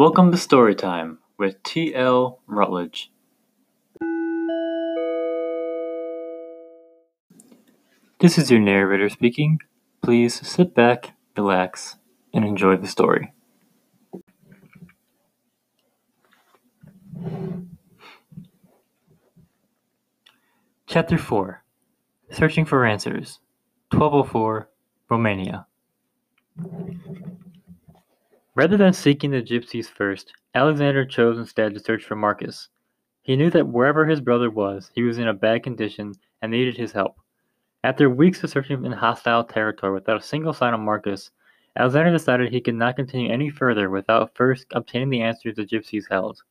Welcome to Storytime with T.L. Rutledge. This is your narrator speaking. Please sit back, relax, and enjoy the story. Chapter 4 Searching for Answers 1204 Romania. Rather than seeking the gypsies first, Alexander chose instead to search for Marcus. He knew that wherever his brother was, he was in a bad condition and needed his help. After weeks of searching in hostile territory without a single sign of Marcus, Alexander decided he could not continue any further without first obtaining the answers the gypsies held.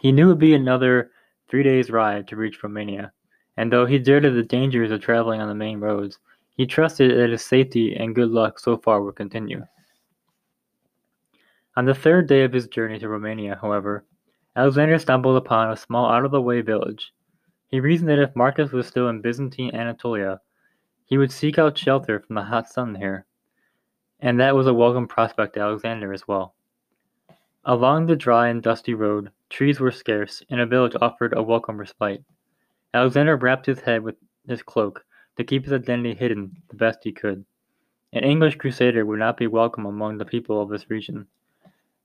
He knew it would be another three days' ride to reach Romania, and though he dreaded the dangers of traveling on the main roads, he trusted that his safety and good luck so far would continue. On the third day of his journey to Romania, however, Alexander stumbled upon a small out of the way village. He reasoned that if Marcus was still in Byzantine Anatolia, he would seek out shelter from the hot sun here, and that was a welcome prospect to Alexander as well. Along the dry and dusty road, trees were scarce, and a village offered a welcome respite. Alexander wrapped his head with his cloak to keep his identity hidden the best he could. An English crusader would not be welcome among the people of this region.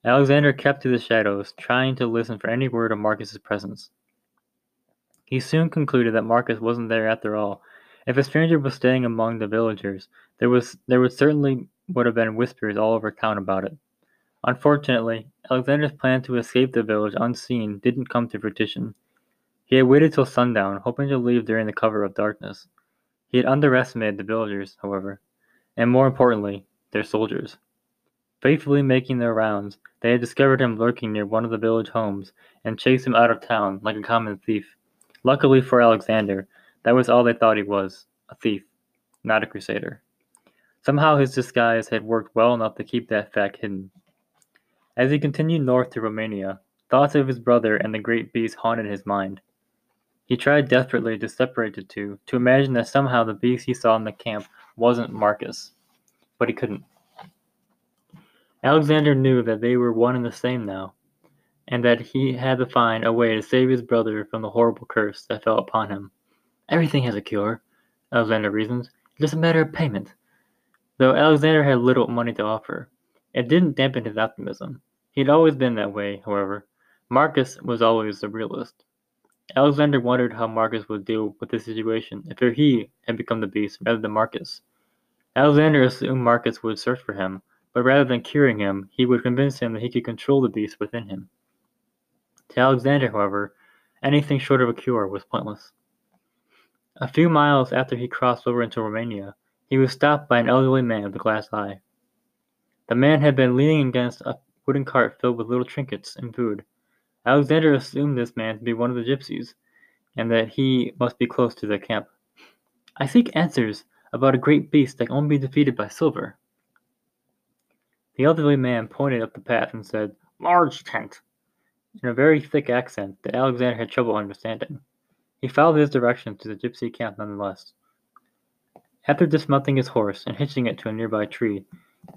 Alexander kept to the shadows, trying to listen for any word of Marcus's presence. He soon concluded that Marcus wasn't there after all. If a stranger was staying among the villagers, there was there would certainly would have been whispers all over town about it. Unfortunately, Alexander's plan to escape the village unseen didn't come to fruition. He had waited till sundown, hoping to leave during the cover of darkness. He had underestimated the villagers, however, and more importantly, their soldiers. Faithfully making their rounds, they had discovered him lurking near one of the village homes and chased him out of town like a common thief. Luckily for Alexander, that was all they thought he was a thief, not a crusader. Somehow his disguise had worked well enough to keep that fact hidden. As he continued north to Romania, thoughts of his brother and the great beast haunted his mind. He tried desperately to separate the two, to imagine that somehow the beast he saw in the camp wasn't Marcus, but he couldn't. Alexander knew that they were one and the same now, and that he had to find a way to save his brother from the horrible curse that fell upon him. Everything has a cure, Alexander reasoned. It's just a matter of payment. Though Alexander had little money to offer, it didn't dampen his optimism. He had always been that way, however. Marcus was always the realist. Alexander wondered how Marcus would deal with the situation if he had become the beast rather than Marcus. Alexander assumed Marcus would search for him, but rather than curing him, he would convince him that he could control the beast within him. To Alexander, however, anything short of a cure was pointless. A few miles after he crossed over into Romania, he was stopped by an elderly man with a glass eye. The man had been leaning against a wooden cart filled with little trinkets and food. Alexander assumed this man to be one of the gypsies, and that he must be close to the camp. I seek answers about a great beast that can only be defeated by silver, the elderly man pointed up the path and said, Large tent, in a very thick accent that Alexander had trouble understanding. He followed his directions to the gypsy camp nonetheless. After dismounting his horse and hitching it to a nearby tree,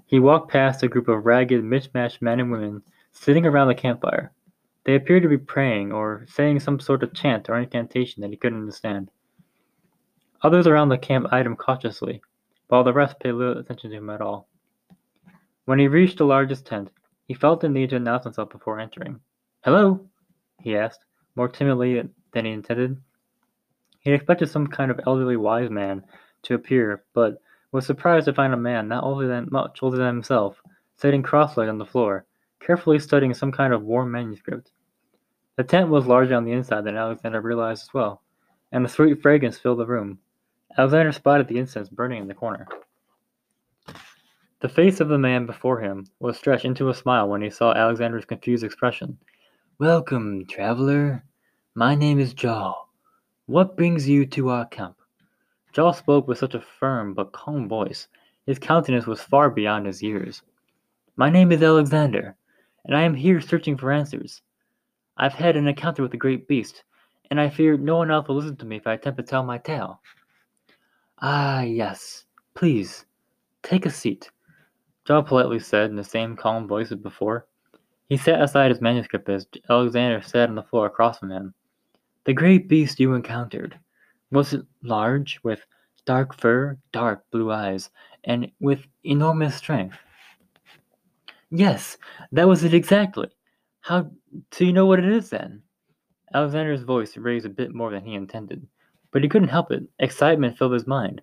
he walked past a group of ragged, mismatched men and women sitting around the campfire. They appeared to be praying or saying some sort of chant or incantation that he couldn't understand. Others around the camp eyed him cautiously, while the rest paid little attention to him at all. When he reached the largest tent, he felt the need to announce himself before entering. Hello? he asked, more timidly than he intended. He expected some kind of elderly wise man to appear, but was surprised to find a man not older than much older than himself, sitting cross-legged on the floor, carefully studying some kind of worn manuscript. The tent was larger on the inside than Alexander realized as well, and a sweet fragrance filled the room. Alexander spotted the incense burning in the corner. The face of the man before him was stretched into a smile when he saw Alexander's confused expression. Welcome, traveler. My name is Jaw. What brings you to our camp? Jaw spoke with such a firm but calm voice. His countenance was far beyond his years. My name is Alexander, and I am here searching for answers. I've had an encounter with a great beast, and I fear no one else will listen to me if I attempt to tell my tale. Ah, yes. Please, take a seat. Jaw politely said in the same calm voice as before. He set aside his manuscript as Alexander sat on the floor across from him. The great beast you encountered. Was it large, with dark fur, dark blue eyes, and with enormous strength? Yes, that was it exactly. How do you know what it is then? Alexander's voice raised a bit more than he intended, but he couldn't help it. Excitement filled his mind.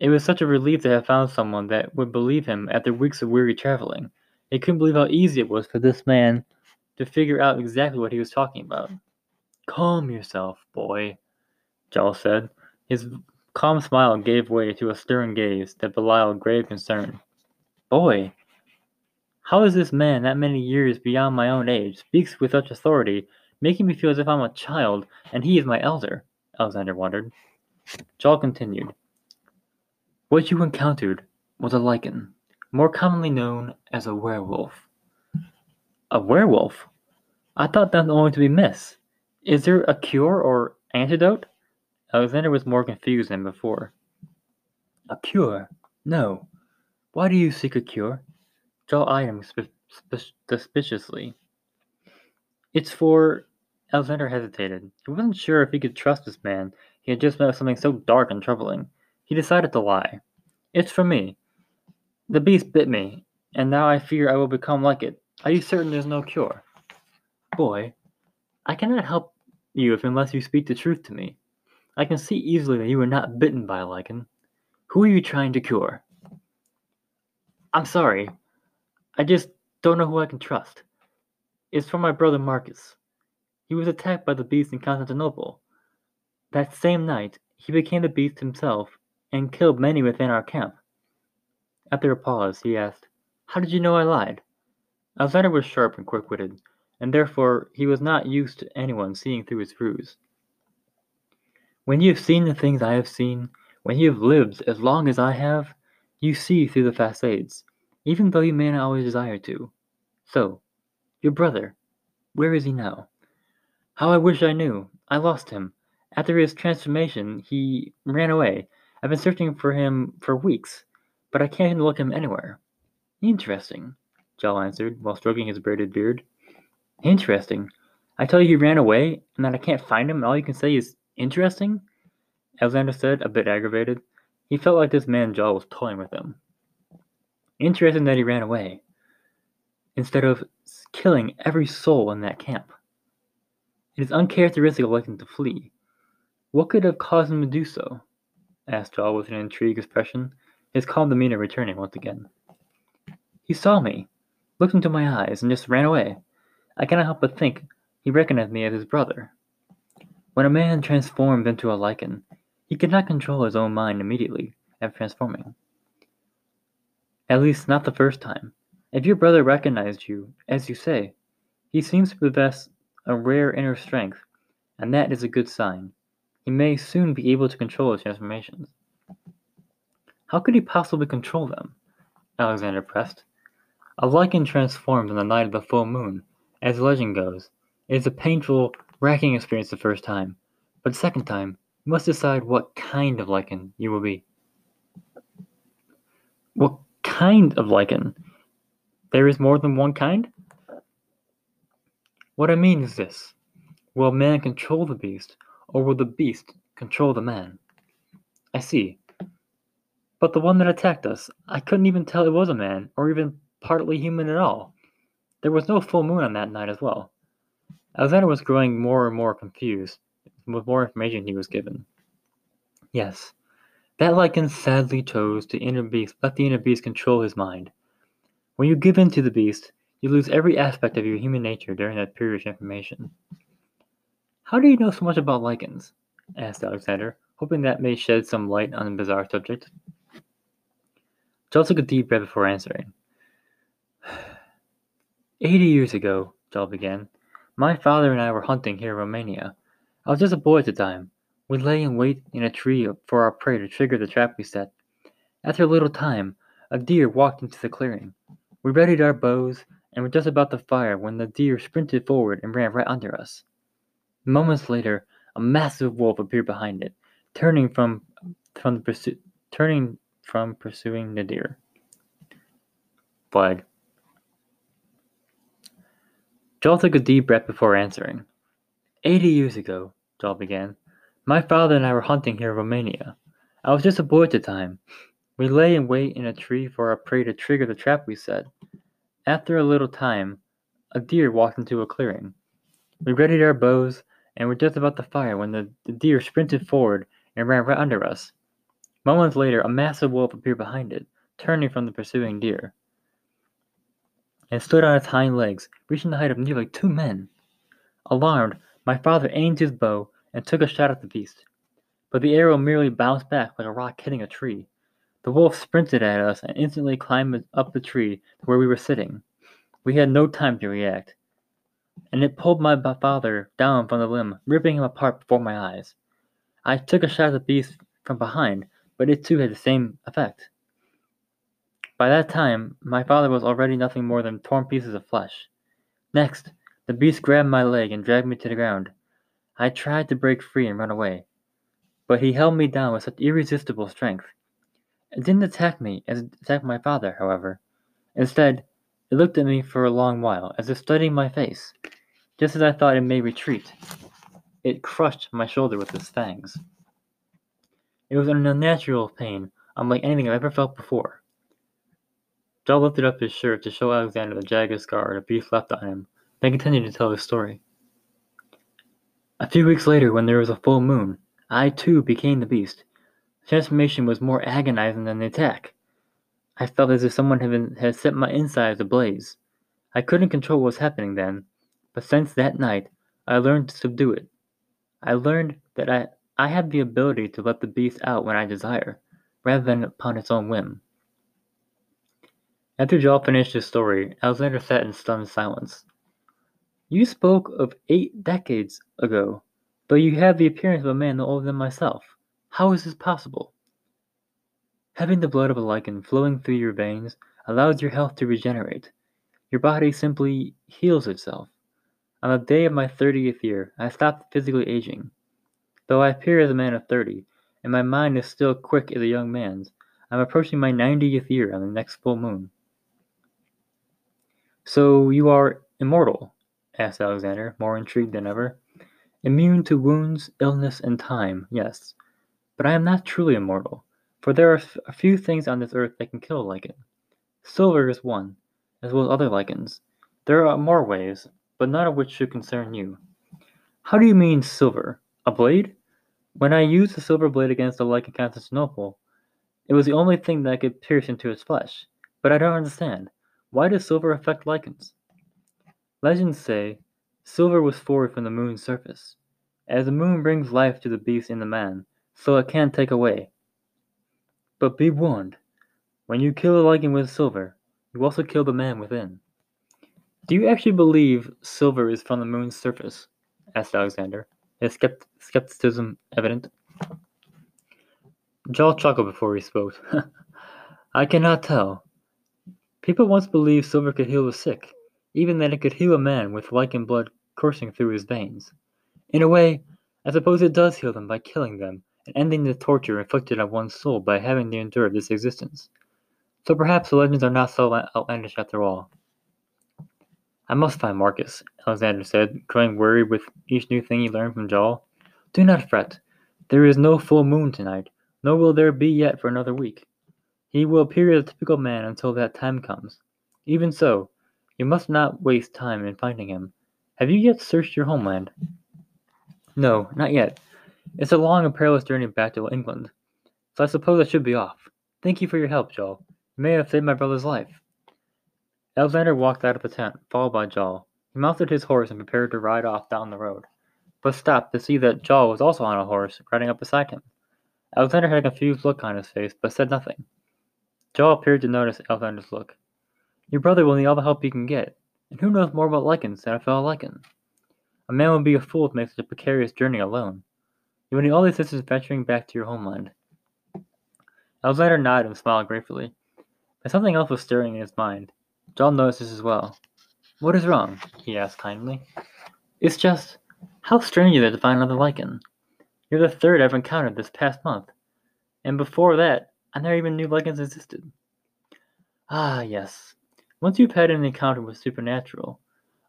It was such a relief to have found someone that would believe him after weeks of weary traveling. He couldn't believe how easy it was for this man to figure out exactly what he was talking about. Calm yourself, boy, Jarl said. His calm smile gave way to a stern gaze that belied grave concern. Boy, how is this man, that many years beyond my own age, speaks with such authority, making me feel as if I'm a child and he is my elder? Alexander wondered. Jarl continued. What you encountered was a lycan, more commonly known as a werewolf. A werewolf? I thought that only to be myths. Is there a cure or antidote? Alexander was more confused than before. A cure? No. Why do you seek a cure? Jarl eyed him suspiciously. It's for. Alexander hesitated. He wasn't sure if he could trust this man. He had just met with something so dark and troubling. He decided to lie. It's for me. The beast bit me, and now I fear I will become like it. Are you certain there's no cure? Boy, I cannot help you if unless you speak the truth to me. I can see easily that you were not bitten by a lycan. Who are you trying to cure? I'm sorry, I just don't know who I can trust. It's from my brother Marcus. He was attacked by the beast in Constantinople. That same night, he became the beast himself and killed many within our camp. After a pause, he asked, How did you know I lied? Alexander was sharp and quick witted, and therefore he was not used to anyone seeing through his ruse. When you have seen the things I have seen, when you have lived as long as I have, you see through the facades, even though you may not always desire to. So, your brother, where is he now? How I wish I knew. I lost him. After his transformation, he ran away. I've been searching for him for weeks, but I can't look him anywhere. Interesting, Jarl answered, while stroking his braided beard. Interesting. I tell you he ran away, and that I can't find him, and all you can say is interesting? Alexander said, a bit aggravated. He felt like this man Jarl was toying with him. Interesting that he ran away, instead of killing every soul in that camp. It is uncharacteristic of him to flee. What could have caused him to do so? Asked Jarl with an intrigued expression, his calm demeanor returning once again. He saw me, looked into my eyes, and just ran away. I cannot help but think he recognized me as his brother. When a man transforms into a lycan, he cannot control his own mind immediately after transforming. At least not the first time. If your brother recognized you, as you say, he seems to possess a rare inner strength, and that is a good sign. He may soon be able to control his transformations. How could he possibly control them? Alexander pressed. A lycan transforms on the night of the full moon. As legend goes, it is a painful, racking experience the first time, but the second time, you must decide what kind of lycan you will be. What kind of lycan? There is more than one kind? What I mean is this Will man control the beast, or will the beast control the man? I see. But the one that attacked us, I couldn't even tell it was a man, or even partly human at all. There was no full moon on that night as well. Alexander was growing more and more confused with more information he was given. Yes, that lycan sadly chose to inner beast, let the inner beast control his mind. When you give in to the beast, you lose every aspect of your human nature during that period of transformation. How do you know so much about lycans? asked Alexander, hoping that may shed some light on the bizarre subject. Jarl took a deep breath before answering. Eighty years ago, Jarl began, my father and I were hunting here in Romania. I was just a boy at the time. We lay in wait in a tree for our prey to trigger the trap we set. After a little time, a deer walked into the clearing. We readied our bows and were just about to fire when the deer sprinted forward and ran right under us. Moments later, a massive wolf appeared behind it, turning from from the turning from pursuing the deer. Flag. Joel took a deep breath before answering. Eighty years ago, Joel began, my father and I were hunting here in Romania. I was just a boy at the time. We lay in wait in a tree for our prey to trigger the trap we set. After a little time, a deer walked into a clearing. We readied our bows and were just about to fire when the, the deer sprinted forward and ran right under us. Moments later, a massive wolf appeared behind it, turning from the pursuing deer, and stood on its hind legs, reaching the height of nearly two men. Alarmed, my father aimed his bow and took a shot at the beast, but the arrow merely bounced back like a rock hitting a tree. The wolf sprinted at us and instantly climbed up the tree to where we were sitting. We had no time to react, and it pulled my father down from the limb, ripping him apart before my eyes. I took a shot at the beast from behind, but it too had the same effect. By that time, my father was already nothing more than torn pieces of flesh. Next, the beast grabbed my leg and dragged me to the ground. I tried to break free and run away, but he held me down with such irresistible strength. It didn't attack me as it attacked my father, however. Instead, it looked at me for a long while, as if studying my face. Just as I thought it may retreat, it crushed my shoulder with its fangs. It was an unnatural pain, unlike anything I've ever felt before. Joel lifted up his shirt to show Alexander the jagged scar the beast left on him, then continued to tell his story. A few weeks later, when there was a full moon, I too became the beast. The transformation was more agonizing than the attack. I felt as if someone had, been, had set my insides ablaze. I couldn't control what was happening then, but since that night, I learned to subdue it. I learned that I, I have the ability to let the beast out when I desire, rather than upon its own whim. After Joel finished his story, Alexander sat in stunned silence. You spoke of eight decades ago, though you have the appearance of a man no older than myself. How is this possible? Having the blood of a lycan flowing through your veins allows your health to regenerate. Your body simply heals itself. On the day of my 30th year, I stopped physically aging. Though I appear as a man of 30, and my mind is still quick as a young man's, I'm approaching my 90th year on the next full moon. So you are immortal? asked Alexander, more intrigued than ever. Immune to wounds, illness, and time, yes. But I am not truly immortal, for there are a few things on this earth that can kill a lycan. Silver is one, as well as other lycans. There are more ways, but none of which should concern you. How do you mean silver? A blade? When I used the silver blade against the lycan Constantinople, it was the only thing that could pierce into its flesh. But I don't understand. Why does silver affect lycans? Legends say silver was forged from the moon's surface. As the moon brings life to the beast in the man, so it can take away. But be warned when you kill a lycan with silver, you also kill the man within. Do you actually believe silver is from the moon's surface? asked Alexander, his skept- skepticism evident. Joel chuckled before he spoke. I cannot tell. People once believed silver could heal the sick, even that it could heal a man with lycan blood coursing through his veins. In a way, I suppose it does heal them by killing them and ending the torture inflicted on one's soul by having to endure this existence. So perhaps the legends are not so outlandish after all. I must find Marcus, Alexander said, growing worried with each new thing he learned from Joel. Do not fret. There is no full moon tonight, nor will there be yet for another week. He will appear as a typical man until that time comes. Even so, you must not waste time in finding him. Have you yet searched your homeland? No, not yet. It's a long and perilous journey back to England, so I suppose I should be off. Thank you for your help, Joel. You may have saved my brother's life. Alexander walked out of the tent, followed by Joel. He mounted his horse and prepared to ride off down the road, but stopped to see that Joel was also on a horse, riding up beside him. Alexander had a confused look on his face, but said nothing. Joel appeared to notice Alexander's look. Your brother will need all the help he can get, and who knows more about lycans than a fellow lycan? A man would be a fool to make such a precarious journey alone. You need all the assistance venturing back to your homeland. Alexander nodded and smiled gratefully. But something else was stirring in his mind. Joel noticed this as well. What is wrong? he asked kindly. It's just, how strange is it to find another lycan? You're the third I've encountered this past month. And before that, I never even knew lycans existed. Ah, yes. Once you've had an encounter with supernatural,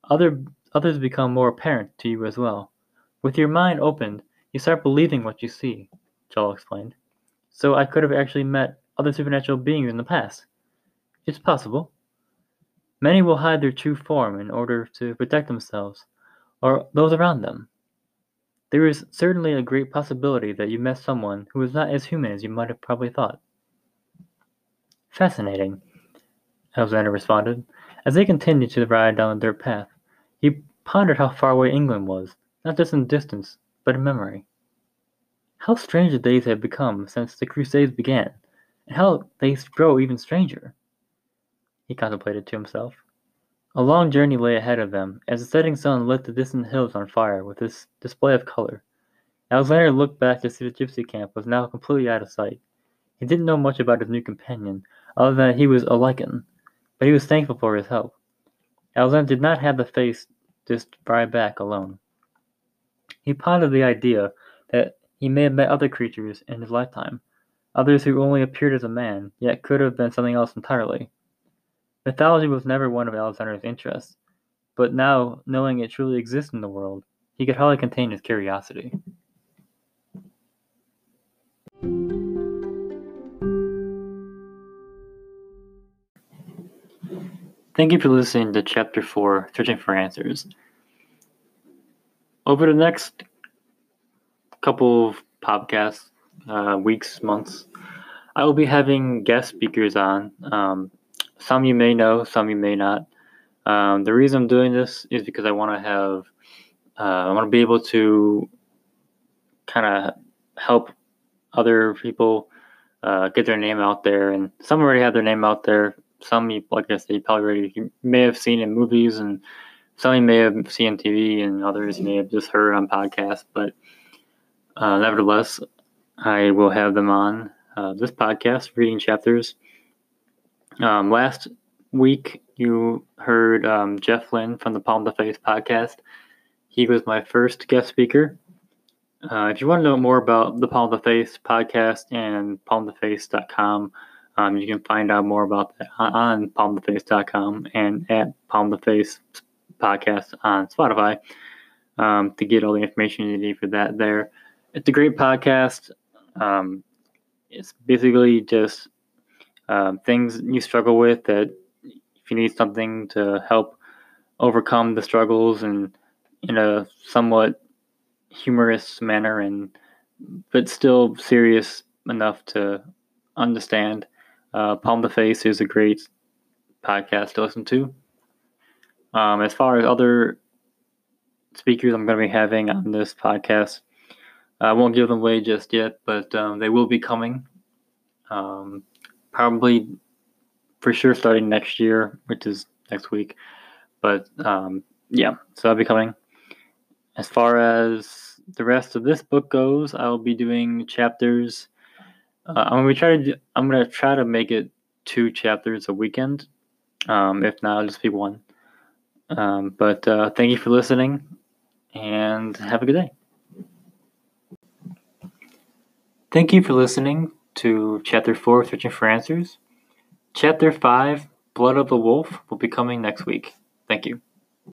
other others become more apparent to you as well. With your mind opened, you start believing what you see, Joel explained. So I could have actually met other supernatural beings in the past. It's possible. Many will hide their true form in order to protect themselves or those around them. There is certainly a great possibility that you met someone who was not as human as you might have probably thought. Fascinating, Alexander responded. As they continued to ride down the dirt path, he pondered how far away England was, not just in distance, but in memory. How strange the days have become since the Crusades began, and how they grow even stranger. He contemplated to himself. A long journey lay ahead of them as the setting sun lit the distant hills on fire with this display of color. Alexander looked back to see the gypsy camp was now completely out of sight. He didn't know much about his new companion, other than he was a lycan, but he was thankful for his help. Alexander did not have the face to ride back alone. He pondered the idea that he may have met other creatures in his lifetime, others who only appeared as a man, yet could have been something else entirely. Mythology was never one of Alexander's interests, but now, knowing it truly exists in the world, he could hardly contain his curiosity. Thank you for listening to Chapter 4 Searching for Answers. Over the next couple of podcasts, uh, weeks, months, I will be having guest speakers on. Um, some you may know, some you may not. Um, the reason I'm doing this is because I want to have, uh, I want to be able to kind of help other people uh, get their name out there. And some already have their name out there. Some, like I said, you probably already you may have seen in movies, and some you may have seen on TV, and others you may have just heard on podcasts. But uh, nevertheless, I will have them on uh, this podcast, reading chapters um, last week, you heard um, Jeff Lynn from the Palm to Face podcast. He was my first guest speaker. Uh, if you want to know more about the Palm to Face podcast and palmtoface.com, um, you can find out more about that on palmtoface.com and at Palm to Face podcast on Spotify um, to get all the information you need for that there. It's a great podcast. Um, it's basically just um, things you struggle with that if you need something to help overcome the struggles and in a somewhat humorous manner and but still serious enough to understand uh, palm to face is a great podcast to listen to um, as far as other speakers i'm going to be having on this podcast i won't give them away just yet but um, they will be coming um, probably for sure starting next year, which is next week. But um, yeah, so I'll be coming. As far as the rest of this book goes, I'll be doing chapters. Uh, I'm gonna try to. Do, I'm gonna try to make it two chapters a weekend. Um, if not, it'll just be one. Um, but uh, thank you for listening, and have a good day. Thank you for listening to Chapter 4 Searching for Answers. Chapter 5 Blood of the Wolf will be coming next week. Thank you.